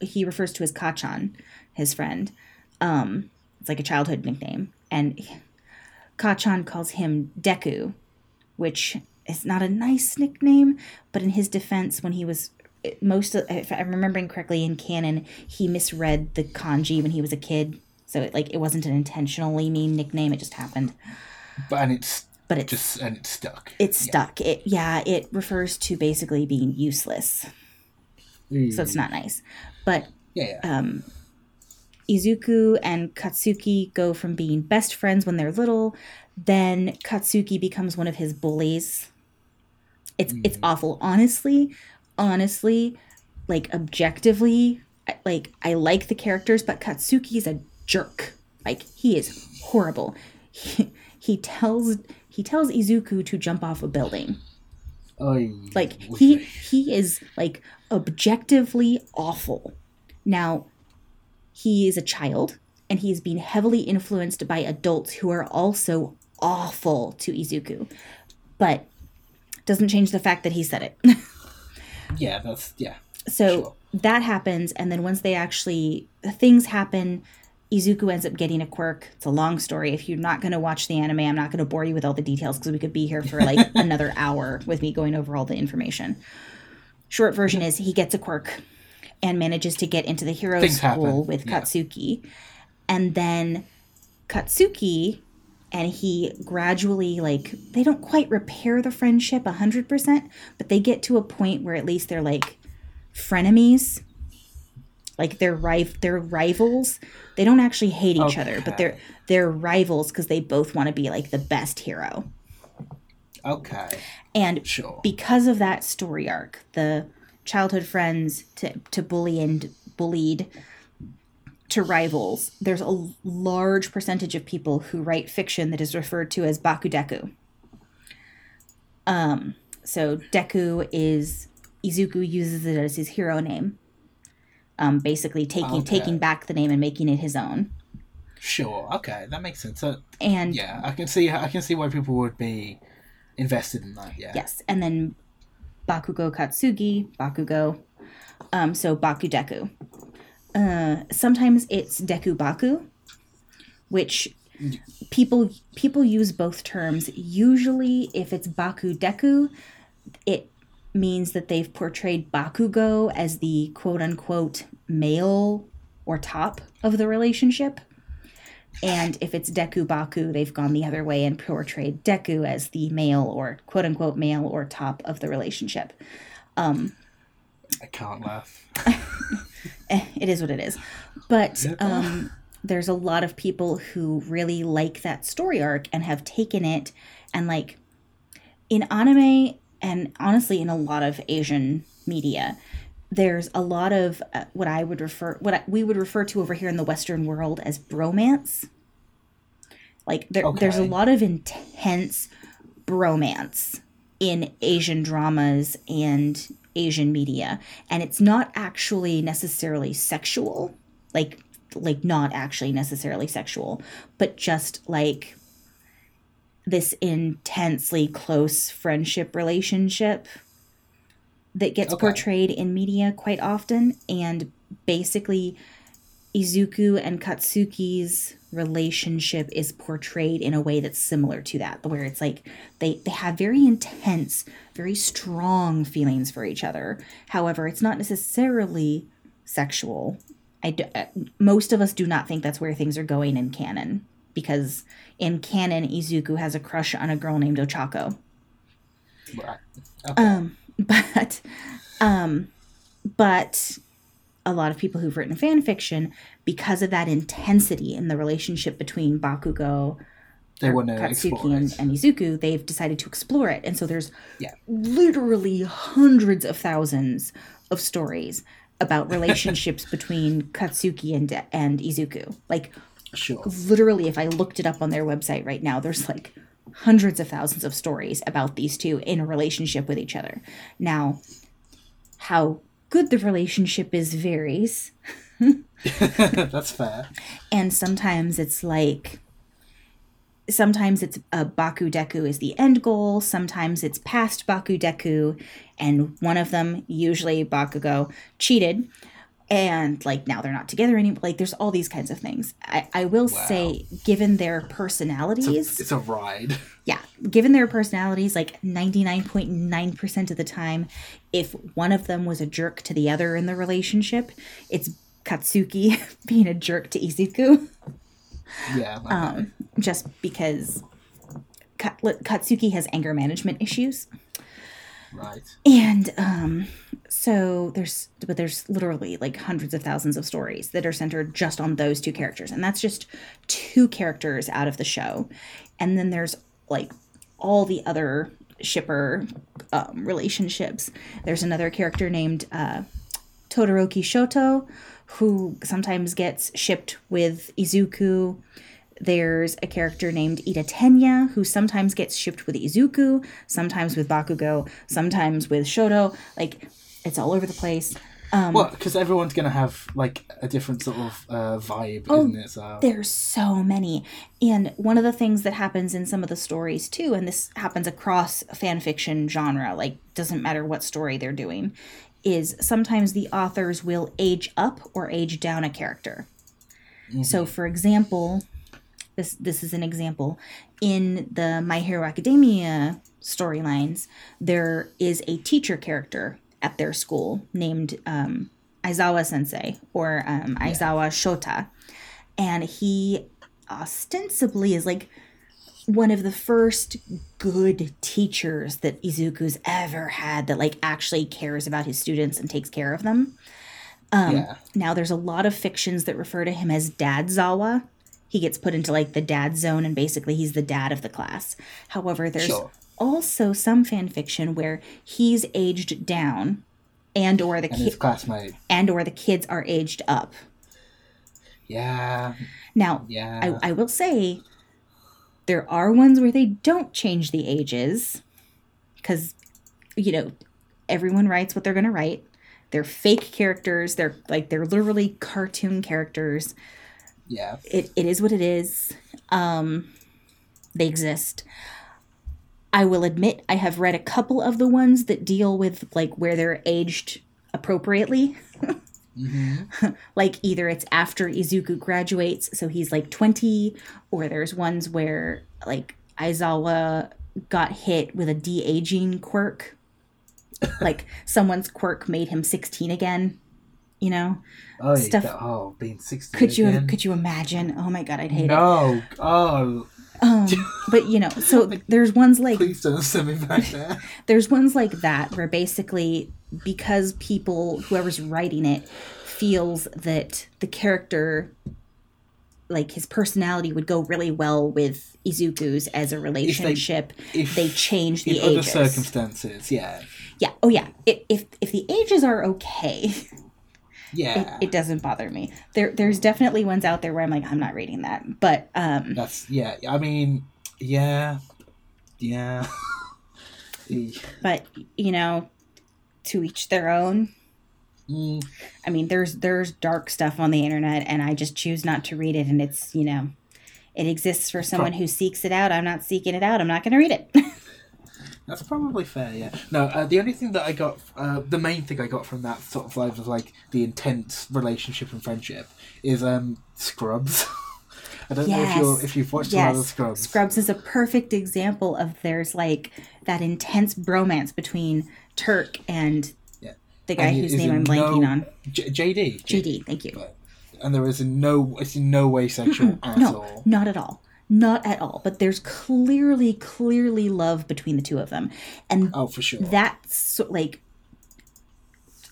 he refers to as Kacchan, his friend. Um, it's like a childhood nickname. And Kacchan calls him Deku, which is not a nice nickname, but in his defense, when he was most if I'm remembering correctly in canon, he misread the kanji when he was a kid. So it, like it wasn't an intentionally mean nickname, it just happened. But and it's but it's Just and it's stuck. it's Yeah. stuck. It yeah, it refers to basically being useless. So it's not nice. But Yeah, yeah. um, Izuku and Katsuki go from being best friends when they're little, then Katsuki becomes one of his bullies. It's it's awful. Honestly, honestly, like objectively, like I like the characters, but Katsuki's a jerk. Like he is horrible. He, he tells he tells Izuku to jump off a building. Oy, Like he he is like objectively awful. Now, he is a child and he's being heavily influenced by adults who are also awful to Izuku. But doesn't change the fact that he said it. Yeah, that's yeah. so Sure. that happens and then once they actually things happen Izuku ends up getting a quirk. It's a long story. If you're not going to watch the anime, I'm not going to bore you with all the details because we could be here for like another hour with me going over all the information. Short version is he gets a quirk and manages to get into the hero Things school happen, with yeah. Katsuki. And then Katsuki and he gradually like they don't quite repair the friendship 100%, but they get to a point where at least they're like frenemies like they're riv- they're rivals. They don't actually hate each other, but they're they're rivals because they both want to be like the best hero. Okay. And Sure. because of that story arc, the childhood friends to to bully and bullied to rivals, there's a large percentage of people who write fiction that is referred to as bakudeku. Um, so Deku is Izuku uses it as his hero name. Um, basically taking Okay. taking back the name and making it his own. Sure. Okay, that makes sense. So, And yeah, I can see. I can see why people would be invested in that. Yeah. Yes, and then Bakugo Katsugi, Bakugo. Um, so Bakudeku. Uh, sometimes it's Deku Baku, which people people use both terms. Usually, if it's Baku Deku, it means that they've portrayed Bakugo as the quote unquote male or top of the relationship. And if it's Deku Baku, they've gone the other way and portrayed Deku as the male or quote unquote male or top of the relationship. I can't laugh. It is what it is. But um, there's a lot of people who really like that story arc and have taken it and like in anime and honestly in a lot of Asian media, there's a lot of uh, what I would refer what I, we would refer to over here in the Western world as bromance. Like there, there's a lot of intense bromance in Asian dramas and Asian media, and it's not actually necessarily sexual, like like not actually necessarily sexual, but just like this intensely close friendship relationship that gets Okay. portrayed in media quite often and basically Izuku and Katsuki's relationship is portrayed in a way that's similar to that, where it's like they, they have very intense, very strong feelings for each other. However, it's not necessarily sexual. I uh, most of us do not think that's where things are going in canon, because in canon, Izuku has a crush on a girl named Ochako. Right. Okay. Um, but um but a lot of people who've written fan fiction because of that intensity in the relationship between Bakugo, they want to Katsuki, and, and Izuku, they've decided to explore it. And so there's Yeah. literally hundreds of thousands of stories about relationships between Katsuki and and Izuku. Like Sure. literally if i looked it up on their website right now there's like hundreds of thousands of stories about these two in a relationship with each other now how good the relationship is varies That's fair. and sometimes it's like sometimes it's uh, baku deku is the end goal sometimes it's past baku deku and one of them usually bakugo cheated and like now they're not together anymore like there's all these kinds of things i, I will say given their personalities It's a ride. yeah given their personalities like 99.9% of the time if one of them was a jerk to the other in the relationship it's katsuki being a jerk to izuku Yeah. um, just because Ka- Katsuki has anger management issues. Right. And um, so there's, but there's literally like hundreds of thousands of stories that are centered just on those two characters. And that's just two characters out of the show. And then there's like all the other shipper um, relationships. There's another character named uh, Todoroki Shoto, who sometimes gets shipped with Izuku. There's a character named Iida Tenya, who sometimes gets shipped with Izuku, sometimes with Bakugo, sometimes with Shoto. Like, it's all over the place. Um, well, because everyone's gonna have like a different sort of uh, vibe, Oh, isn't it? So There's so many. And one of the things that happens in some of the stories too, and this happens across fan fiction genre, like doesn't matter what story they're doing, is sometimes the authors will age up or age down a character. So for example, this this is an example in the My Hero Academia storylines, there is a teacher character at their school named um, Aizawa Sensei or um, Aizawa Shota, and he ostensibly is like one of the first good teachers that Izuku's ever had that like actually cares about his students and takes care of them. Um, yeah, Now there's a lot of fictions that refer to him as Dad Zawa. He gets put into like the dad zone and basically he's the dad of the class. However, there's Sure. also some fan fiction where he's aged down and or the and his ki- classmate. and or the kids are aged up. Yeah, Now, yeah. I, I will say there are ones where they don't change the ages because you know everyone writes what they're going to write they're fake characters they're like they're literally cartoon characters yeah. it, it is what it is. Um they exist. I will admit i have read a couple of the ones that deal with like where they're aged appropriately. Like either it's after izuku graduates so he's like 20 or there's ones where like aizawa got hit with a de-aging quirk. Like someone's quirk made him 16 again you know Oh, Stuff- Stuff. oh, being sixty. could you again? could you imagine oh my god i'd hate it No. Oh, Um, but you know, so there's ones like please don't send me back there. there's ones like that where basically because people whoever's writing it feels that the character like his personality would go really well with Izuku's as a relationship if- they change the In other circumstances, yeah, yeah oh yeah if, if if the ages are okay yeah. it doesn't bother me there there's definitely ones out there where i'm like i'm not reading that but um That's yeah. I mean, yeah, yeah. But you know to each their own mm, I mean, there's there's dark stuff on the internet, and I just choose not to read it. And it's you know, it exists for someone who seeks it out. I'm not seeking it out. I'm not going to read it. That's probably fair, yeah. No, uh, the only thing that I got, uh, the main thing I got from that sort of vibe of like the intense relationship and friendship is um Scrubs. I don't know if you're if you've watched a lot of Scrubs. Scrubs is a perfect example of there's like that intense bromance between Turk and Yeah. the guy And whose name I'm blanking no- on. J- JD. JD, thank you. And there is in no, it's in no way sexual at No, all. not at all. Not at all. But there's clearly, clearly love between the two of them, and Oh, for sure. that's like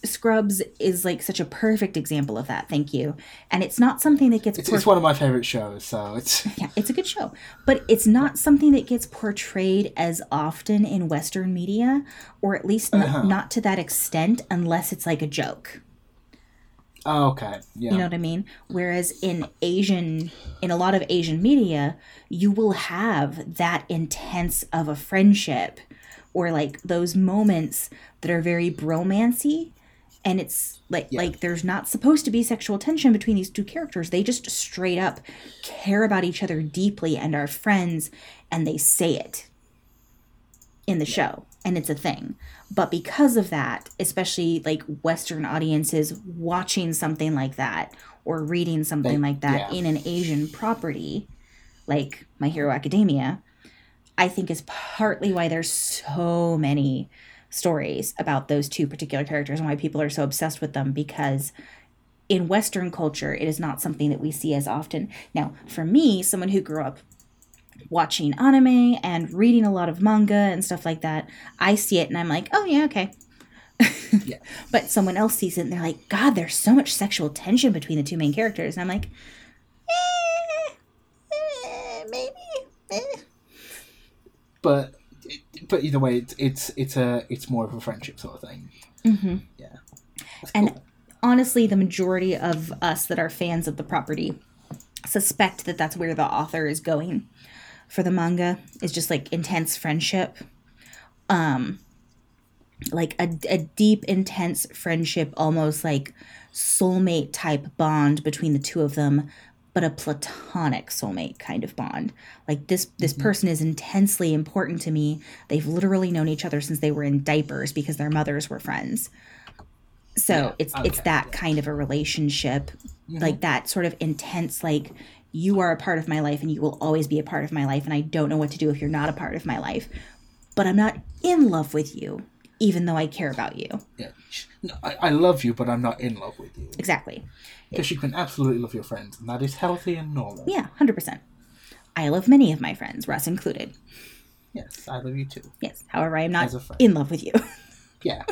Scrubs is like such a perfect example of that. Thank you. And it's not something that gets it's, por- it's one of my favorite shows, so it's yeah, it's a good show, but it's not something that gets portrayed as often in Western media, or at least Uh-huh. not to that extent, unless it's like a joke. Oh, okay. Yeah. You know what I mean? Whereas in Asian, in a lot of Asian media, you will have that intense of a friendship or like those moments that are very bromancy. And it's like like there's not supposed to be sexual tension between these two characters. They just straight up care about each other deeply and are friends and they say it in the show and it's a thing but because of that especially like western audiences watching something like that or reading something They- like that yeah. in an asian property like my hero academia i think is partly why there's so many stories about those two particular characters and why people are so obsessed with them because in western culture it is not something that we see as often now for me someone who grew up watching anime and reading a lot of manga and stuff like that, I see it and I'm like, oh yeah, okay. Yeah. But someone else sees it and they're like, God, there's so much sexual tension between the two main characters. And I'm like, eh, eh, maybe. eh. But but either way, it's it's it's a it's more of a friendship sort of thing. Mm-hmm. Yeah. That's And cool. honestly, the majority of us that are fans of the property suspect that that's where the author is going for the manga is just like intense friendship. Um, like a, a deep, intense friendship, almost like soulmate type bond between the two of them, but a platonic soulmate kind of bond. Like this this person is intensely important to me. They've literally known each other since they were in diapers because their mothers were friends. So Yeah, it's it's that yeah. kind of a relationship, like that sort of intense like you are a part of my life and you will always be a part of my life and I don't know what to do if you're not a part of my life. But I'm not in love with you even though I care about you. Yeah. No, I, I love you, but I'm not in love with you. Exactly. Because you can absolutely love your friends, and that is healthy and normal. Yeah, 100%. I love many of my friends, Russ included. Yes, I love you too. Yes. However, I am not As a friend. in love with you. Yeah.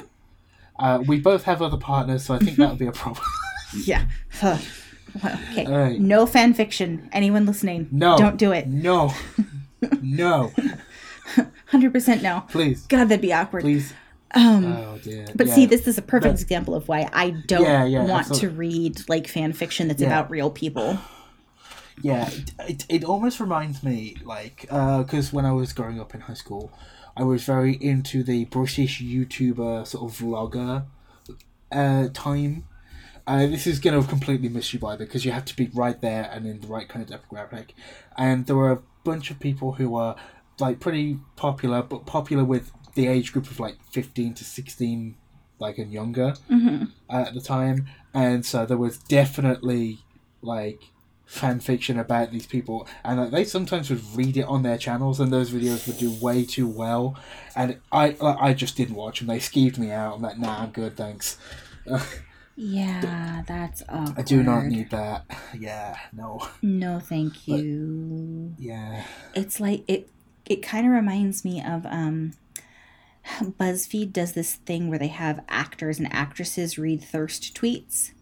Uh, we both have other partners, so I think that would be a problem. yeah. Okay. All right. No fan fiction. Anyone listening? No. Don't do it. No. no. 100% no. Please. God, that'd be awkward. Please. Um, Oh, dear. But Yeah. see, this is a perfect example of why I don't Yeah, yeah, want to read like fan fiction that's about real people. Yeah, it, it, it almost reminds me, like, because when I was growing up in high school, I was very into the British YouTuber sort of vlogger uh, time. Uh, this is going to completely miss you by because you have to be right there and in the right kind of demographic. And there were a bunch of people who were, like, pretty popular, but popular with the age group of, like, 15 to 16, like, and younger hmm uh, at the time, and so there was definitely like fan fiction about these people, and like, they sometimes would read it on their channels, and those videos would do way too well, and I like, I just didn't watch them. They skeeved me out. I'm like, nah, I'm good, thanks. Yeah, that's awkward. I do not need that. Yeah, no, No, thank you. yeah, it's like it it kind of reminds me of um BuzzFeed does this thing where they have actors and actresses read thirst tweets.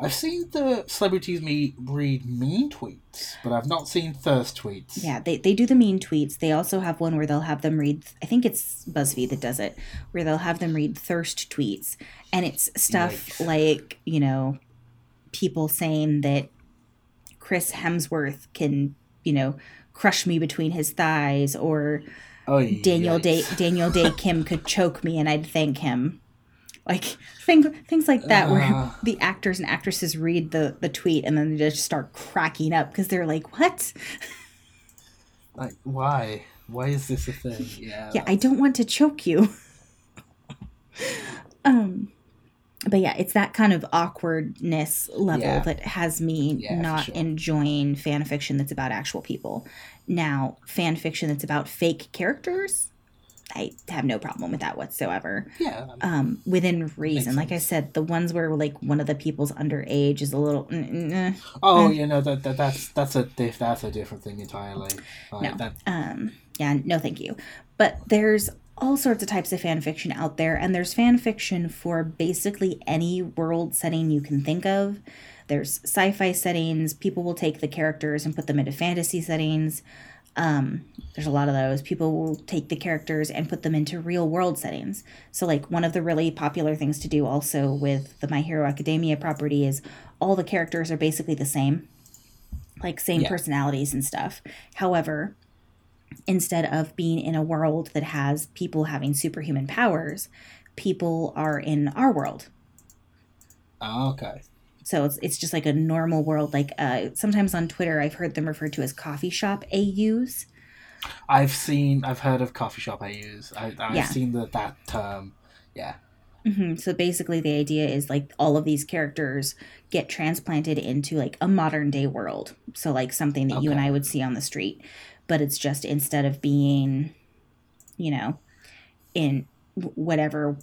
I've seen the celebrities me read mean tweets, but I've not seen thirst tweets. Yeah, they, they do the mean tweets. They also have one where they'll have them read I think it's BuzzFeed that does it, where they'll have them read thirst tweets. And it's stuff Yikes. like, you know, people saying that Chris Hemsworth can, you know, crush me between his thighs or Oh, Daniel Day. Daniel Dae Kim could choke me and I'd thank him. Like things things like that where Uh. the actors and actresses read the the tweet and then they just start cracking up because they're like, "What? Like, why? Why is this a thing? Yeah. Yeah, I don't want to choke you." um but yeah, it's that kind of awkwardness level Yeah. that has me Yeah, not sure. enjoying fan fiction that's about actual people. Now, fan fiction that's about fake characters, I have no problem with that whatsoever. yeah. um, within reason. Like I said, the ones where like one of the people's underage is a little. mm, mm, eh. Oh, you know that, that that's that's a diff, that's a different thing entirely. Like, No. that, Um, yeah, no, thank you. But there's all sorts of types of fan fiction out there, and there's fan fiction for basically any world setting you can think of. There's sci-fi settings. People will take the characters and put them into fantasy settings. Um, there's a lot of those. People will take the characters and put them into real world settings. So, like, one of the really popular things to do also with the My Hero Academia property is all the characters are basically the same, like, same Yeah. personalities and stuff. However, instead of being in a world that has people having superhuman powers, people are in our world. oh, okay. So it's, it's just like a normal world. Like uh, sometimes on Twitter, I've heard them referred to as coffee shop AUs. I've seen, I've heard of coffee shop AUs. I, I've Yeah. seen the, that term. Yeah. hmm So basically, the idea is like all of these characters get transplanted into like a modern day world. So like something that you and I would see on the street, but it's just instead of being, you know, in whatever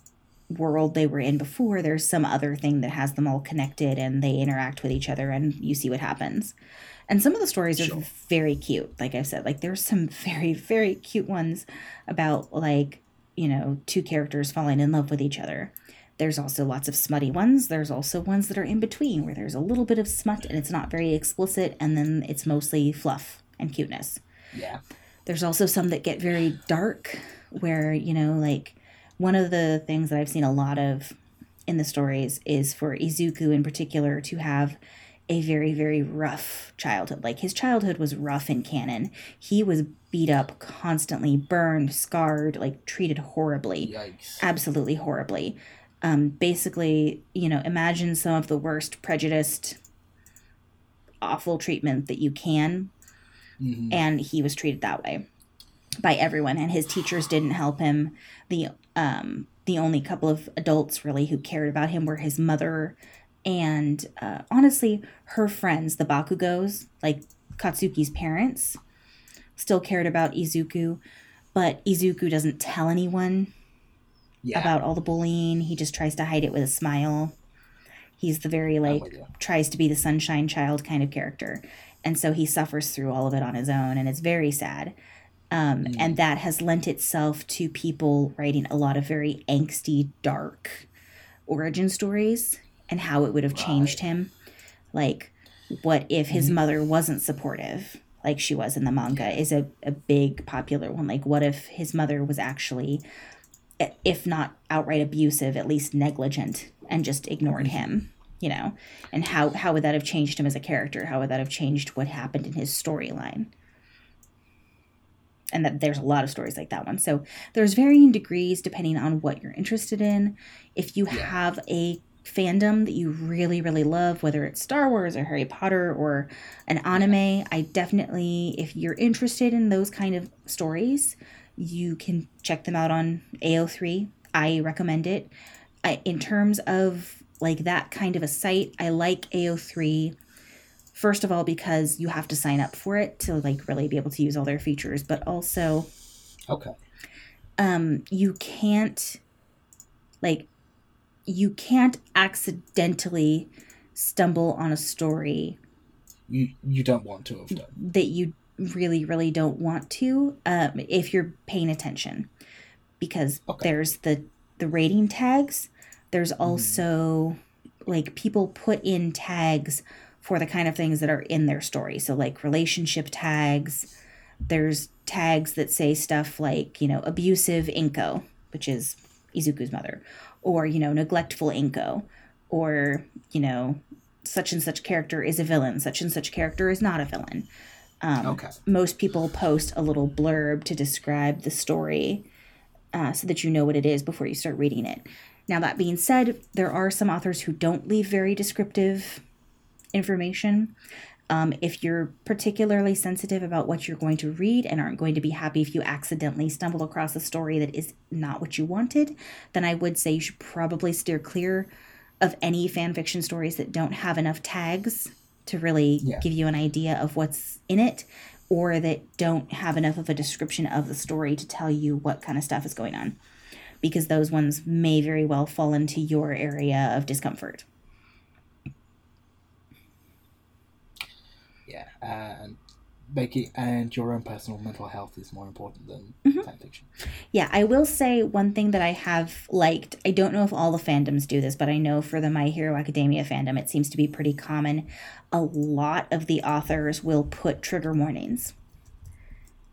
world they were in before, there's some other thing that has them all connected and they interact with each other and you see what happens. And some of the stories are Sure. very cute. Like I said, like there's some very, very cute ones about like, you know, two characters falling in love with each other. There's also lots of smutty ones. There's also ones that are in between where there's a little bit of smut and it's not very explicit and then it's mostly fluff and cuteness. Yeah. There's also some that get very dark, where, you know, like one of the things that I've seen a lot of in the stories is for Izuku in particular to have a very, very rough childhood. Like his childhood was rough in canon. He was beat up constantly, burned, scarred, like treated horribly Yikes. absolutely horribly. Um, basically, you know, imagine some of the worst prejudiced, awful treatment that you can, Mhm. and he was treated that way by everyone. And his teachers didn't help him. The um, the only couple of adults really who cared about him were his mother and uh, honestly her friends, the Bakugos, like Katsuki's parents, still cared about Izuku. But Izuku doesn't tell anyone Yeah. about all the bullying. He just tries to hide it with a smile. He's the very like tries to be the sunshine child kind of character. And so he suffers through all of it on his own and it's very sad. Um, mm. and that has lent itself to people writing a lot of very angsty, dark origin stories and how it would have changed him. Like, what if his mm-hmm. mother wasn't supportive, like she was in the manga, is a, a big popular one. Like, what if his mother was actually, if not outright abusive, at least negligent and just ignored mm-hmm. him? You know, and how how would that have changed him as a character? How would that have changed what happened in his storyline? And that there's a lot of stories like that one. So there's varying degrees depending on what you're interested in. If you have a fandom that you really really love whether it's Star Wars or Harry Potter or an anime, I definitely if you're interested in those kind of stories, you can check them out on AO3. I recommend it. I, in terms of like that kind of a site, I like AO3 first of all because you have to sign up for it to like really be able to use all their features but also Okay. um you can't like you can't accidentally stumble on a story You you don't want to have done. that you really really don't want to um if you're paying attention because Okay. there's the the rating tags there's also like people put in tags for the kind of things that are in their story so like relationship tags there's tags that say stuff like you know abusive inko which is izuku's mother or you know neglectful inko or you know such and such character is a villain such and such character is not a villain okay. most people post a little blurb to describe the story uh, so that you know what it is before you start reading it. Now, that being said, there are some authors who don't leave very descriptive information. Um, if you're particularly sensitive about what you're going to read and aren't going to be happy if you accidentally stumble across a story that is not what you wanted, then I would say you should probably steer clear of any fan fiction stories that don't have enough tags to really Yeah. give you an idea of what's in it or that don't have enough of a description of the story to tell you what kind of stuff is going on because those ones may very well fall into your area of discomfort. Yeah. make it and your own personal mental health is more important than Mm-hmm. fan fiction. Yeah, I will say one thing that I have liked. I don't know if all the fandoms do this, but I know for the My Hero Academia fandom, it seems to be pretty common. A lot of the authors will put trigger warnings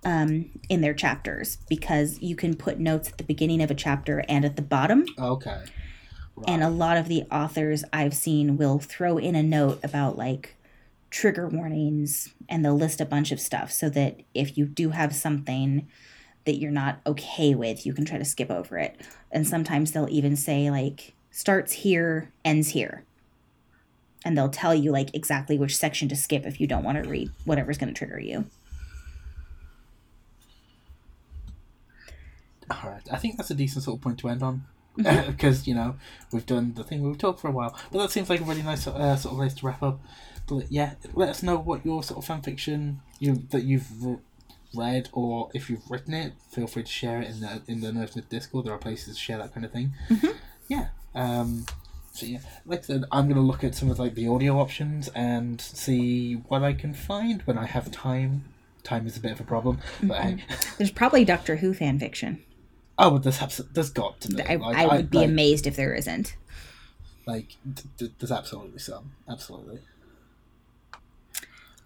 um, in their chapters because you can put notes at the beginning of a chapter and at the bottom. Okay. Right. And a lot of the authors I've seen will throw in a note about like trigger warnings and they'll list a bunch of stuff so that if you do have something that you're not okay with, you can try to skip over it. And sometimes they'll even say like starts here, ends here. And they'll tell you like exactly which section to skip if you don't want to read whatever's going to trigger you. All right. I think that's a decent sort of point to end on. Mm-hmm. Because, you know, we've done the thing we've talked for a while. But that seems like a really nice uh, sort of place to wrap up. But yeah, let us know what your sort of fan fiction you, that you've read or if you've written it, feel free to share it in the in the Nerdsmith Discord. There are places to share that kind of thing. Mm-hmm. yeah. Um, so yeah, like I said, I'm gonna look at some of like the audio options and see what I can find when I have time. Time is a bit of a problem, but hey. There's probably Doctor Who fan fiction. oh, but there's there's got to be. I, Like, I would be like, amazed if there isn't. Like, th- th- there's absolutely some, absolutely.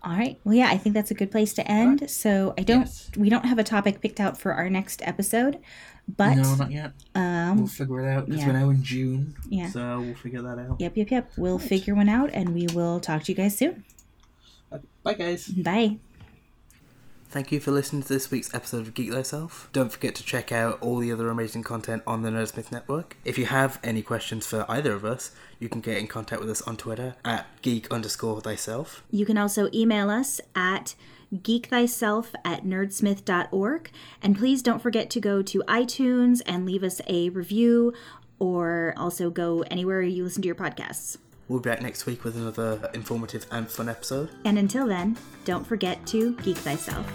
All right. Well, yeah, I think that's a good place to end. So I don't. Yes. We don't have a topic picked out for our next episode, but no, not yet. um, We'll figure it out because yeah. we're now in June. Yeah. So we'll figure that out. yep, yep, yep. We'll figure one out, and we will talk to you guys soon. Bye, guys. Bye. Thank you for listening to this week's episode of Geek Thyself. Don't forget to check out all the other amazing content on the Nerdsmith Network. If you have any questions for either of us, you can get in contact with us on Twitter at geek underscore thyself. You can also email us at geekthyself at nerdsmith.org. And please don't forget to go to iTunes and leave us a review or also go anywhere you listen to your podcasts. We'll be back next week with another informative and fun episode. And until then, don't forget to geek thyself.